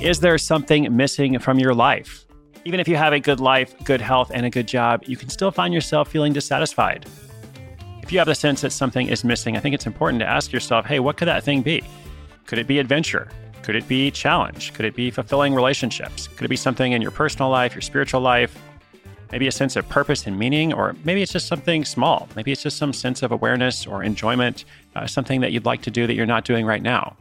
Is there something missing from your life? Even if you have a good life, good health, and a good job, you can still find yourself feeling dissatisfied. If you have the sense that something is missing, I think it's important to ask yourself hey, what could that thing be? Could it be adventure? Could it be challenge? Could it be fulfilling relationships? Could it be something in your personal life, your spiritual life? Maybe a sense of purpose and meaning, or maybe it's just something small. Maybe it's just some sense of awareness or enjoyment, uh, something that you'd like to do that you're not doing right now.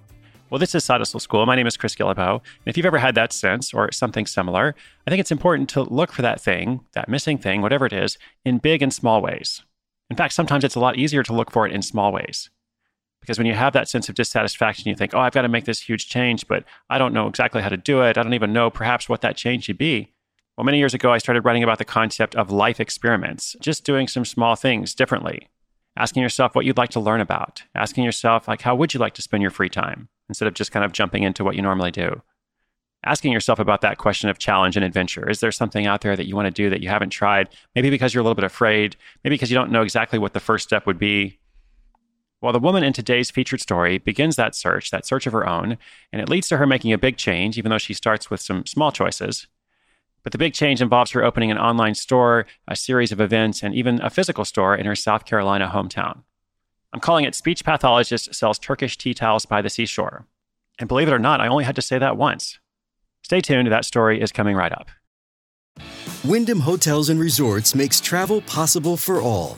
Well, this is Hustle School. My name is Chris Guillebeau. And if you've ever had that sense or something similar, I think it's important to look for that thing, that missing thing, whatever it is, in big and small ways. In fact, sometimes it's a lot easier to look for it in small ways. Because when you have that sense of dissatisfaction, you think, oh, I've got to make this huge change, but I don't know exactly how to do it. I don't even know perhaps what that change should be. Well, many years ago, I started writing about the concept of life experiments, just doing some small things differently. Asking yourself what you'd like to learn about. Asking yourself, like, how would you like to spend your free time? Instead of just kind of jumping into what you normally do. Asking yourself about that question of challenge and adventure. Is there something out there that you want to do that you haven't tried? Maybe because you're a little bit afraid, maybe because you don't know exactly what the first step would be. Well, the woman in today's featured story begins that search, that search of her own, and it leads to her making a big change, even though she starts with some small choices. But the big change involves her opening an online store, a series of events, and even a physical store in her South Carolina hometown. I'm calling it Speech Pathologist Sells Turkish Tea Towels by the Seashore. And believe it or not, I only had to say that once. Stay tuned, that story is coming right up. Wyndham Hotels and Resorts makes travel possible for all.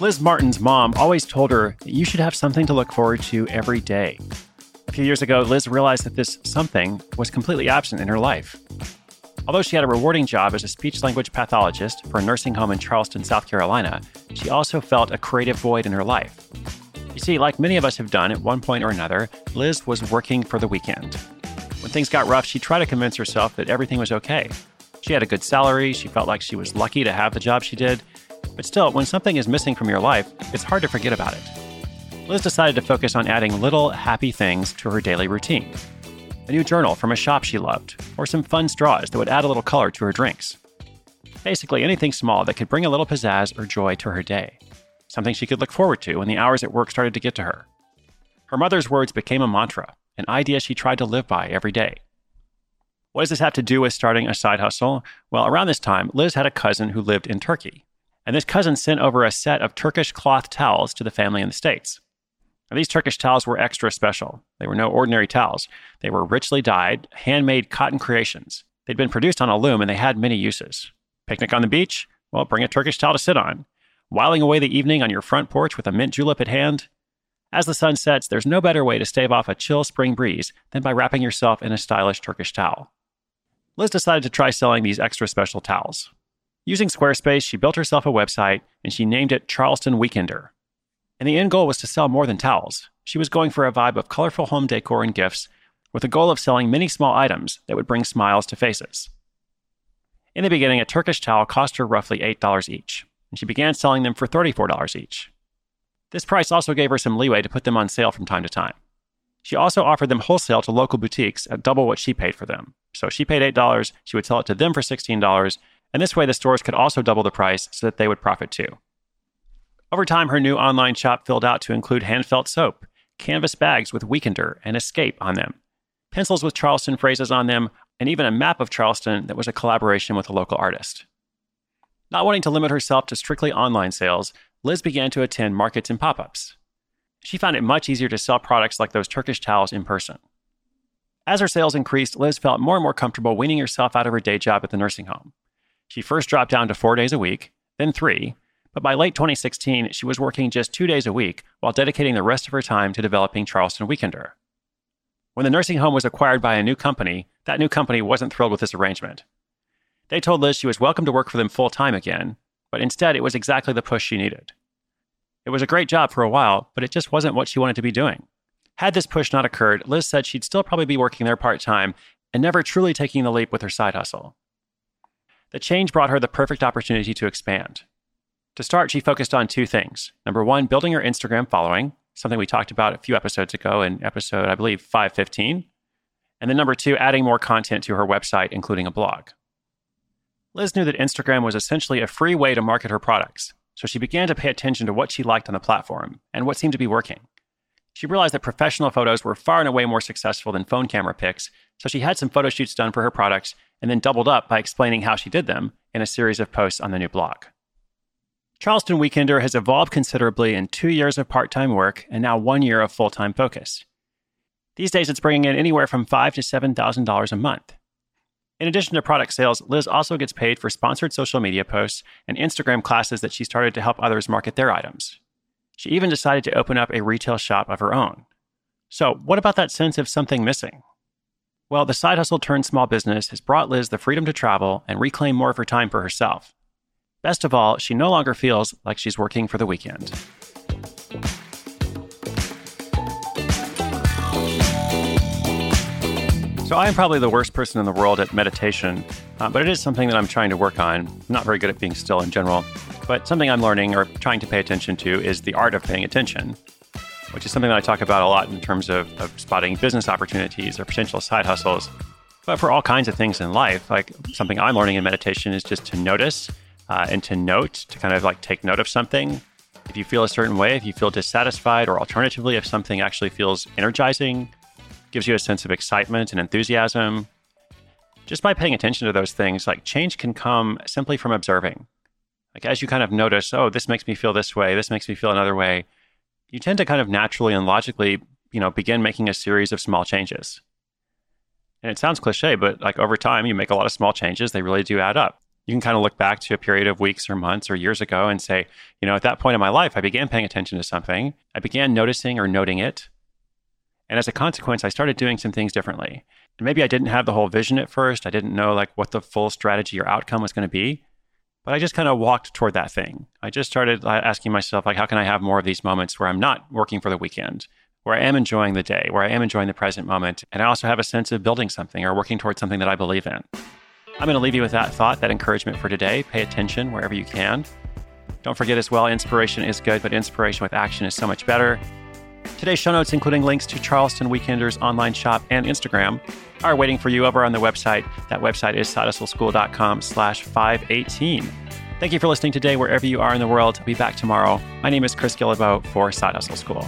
Liz Martin's mom always told her that you should have something to look forward to every day. A few years ago, Liz realized that this something was completely absent in her life. Although she had a rewarding job as a speech language pathologist for a nursing home in Charleston, South Carolina, she also felt a creative void in her life. You see, like many of us have done at one point or another, Liz was working for the weekend. When things got rough, she tried to convince herself that everything was okay. She had a good salary, she felt like she was lucky to have the job she did, but still, when something is missing from your life, it's hard to forget about it. Liz decided to focus on adding little happy things to her daily routine. A new journal from a shop she loved, or some fun straws that would add a little color to her drinks. Basically, anything small that could bring a little pizzazz or joy to her day. Something she could look forward to when the hours at work started to get to her. Her mother's words became a mantra, an idea she tried to live by every day. What does this have to do with starting a side hustle? Well, around this time, Liz had a cousin who lived in Turkey and this cousin sent over a set of Turkish cloth towels to the family in the States. Now, these Turkish towels were extra special. They were no ordinary towels. They were richly dyed, handmade cotton creations. They'd been produced on a loom and they had many uses. Picnic on the beach? Well, bring a Turkish towel to sit on. Whiling away the evening on your front porch with a mint julep at hand? As the sun sets, there's no better way to stave off a chill spring breeze than by wrapping yourself in a stylish Turkish towel. Liz decided to try selling these extra special towels. Using Squarespace, she built herself a website and she named it Charleston Weekender. And the end goal was to sell more than towels. She was going for a vibe of colorful home decor and gifts with the goal of selling many small items that would bring smiles to faces. In the beginning, a Turkish towel cost her roughly $8 each, and she began selling them for $34 each. This price also gave her some leeway to put them on sale from time to time. She also offered them wholesale to local boutiques at double what she paid for them. So she paid $8, she would sell it to them for $16, and this way the stores could also double the price so that they would profit too. Over time, her new online shop filled out to include hand felt soap, canvas bags with Weekender and Escape on them, pencils with Charleston phrases on them, and even a map of Charleston that was a collaboration with a local artist. Not wanting to limit herself to strictly online sales, Liz began to attend markets and pop ups. She found it much easier to sell products like those Turkish towels in person. As her sales increased, Liz felt more and more comfortable weaning herself out of her day job at the nursing home. She first dropped down to four days a week, then three, but by late 2016, she was working just two days a week while dedicating the rest of her time to developing Charleston Weekender. When the nursing home was acquired by a new company, that new company wasn't thrilled with this arrangement. They told Liz she was welcome to work for them full time again, but instead it was exactly the push she needed. It was a great job for a while, but it just wasn't what she wanted to be doing. Had this push not occurred, Liz said she'd still probably be working there part time and never truly taking the leap with her side hustle. The change brought her the perfect opportunity to expand. To start, she focused on two things. Number one, building her Instagram following, something we talked about a few episodes ago in episode, I believe, 515. And then number two, adding more content to her website, including a blog. Liz knew that Instagram was essentially a free way to market her products, so she began to pay attention to what she liked on the platform and what seemed to be working. She realized that professional photos were far and away more successful than phone camera pics, so she had some photo shoots done for her products and then doubled up by explaining how she did them in a series of posts on the new blog. Charleston Weekender has evolved considerably in two years of part time work and now one year of full time focus. These days, it's bringing in anywhere from five to seven thousand dollars a month. In addition to product sales, Liz also gets paid for sponsored social media posts and Instagram classes that she started to help others market their items. She even decided to open up a retail shop of her own. So, what about that sense of something missing? Well, the side hustle turned small business has brought Liz the freedom to travel and reclaim more of her time for herself. Best of all, she no longer feels like she's working for the weekend. So, I am probably the worst person in the world at meditation, uh, but it is something that I'm trying to work on. I'm not very good at being still in general, but something I'm learning or trying to pay attention to is the art of paying attention, which is something that I talk about a lot in terms of, of spotting business opportunities or potential side hustles. But for all kinds of things in life, like something I'm learning in meditation is just to notice uh, and to note, to kind of like take note of something. If you feel a certain way, if you feel dissatisfied, or alternatively, if something actually feels energizing, gives you a sense of excitement and enthusiasm, just by paying attention to those things, like change can come simply from observing. Like as you kind of notice, oh, this makes me feel this way, this makes me feel another way, you tend to kind of naturally and logically, you know, begin making a series of small changes. And it sounds cliche, but like over time, you make a lot of small changes, they really do add up you can kind of look back to a period of weeks or months or years ago and say, you know, at that point in my life, I began paying attention to something. I began noticing or noting it. And as a consequence, I started doing some things differently. And maybe I didn't have the whole vision at first. I didn't know like what the full strategy or outcome was going to be. But I just kind of walked toward that thing. I just started uh, asking myself, like, how can I have more of these moments where I'm not working for the weekend, where I am enjoying the day, where I am enjoying the present moment, and I also have a sense of building something or working towards something that I believe in. I'm going to leave you with that thought, that encouragement for today. Pay attention wherever you can. Don't forget as well, inspiration is good, but inspiration with action is so much better. Today's show notes, including links to Charleston Weekender's online shop and Instagram, are waiting for you over on the website. That website is sidehustleschool.com slash 518. Thank you for listening today, wherever you are in the world. I'll be back tomorrow. My name is Chris Guillebeau for Side Hustle School.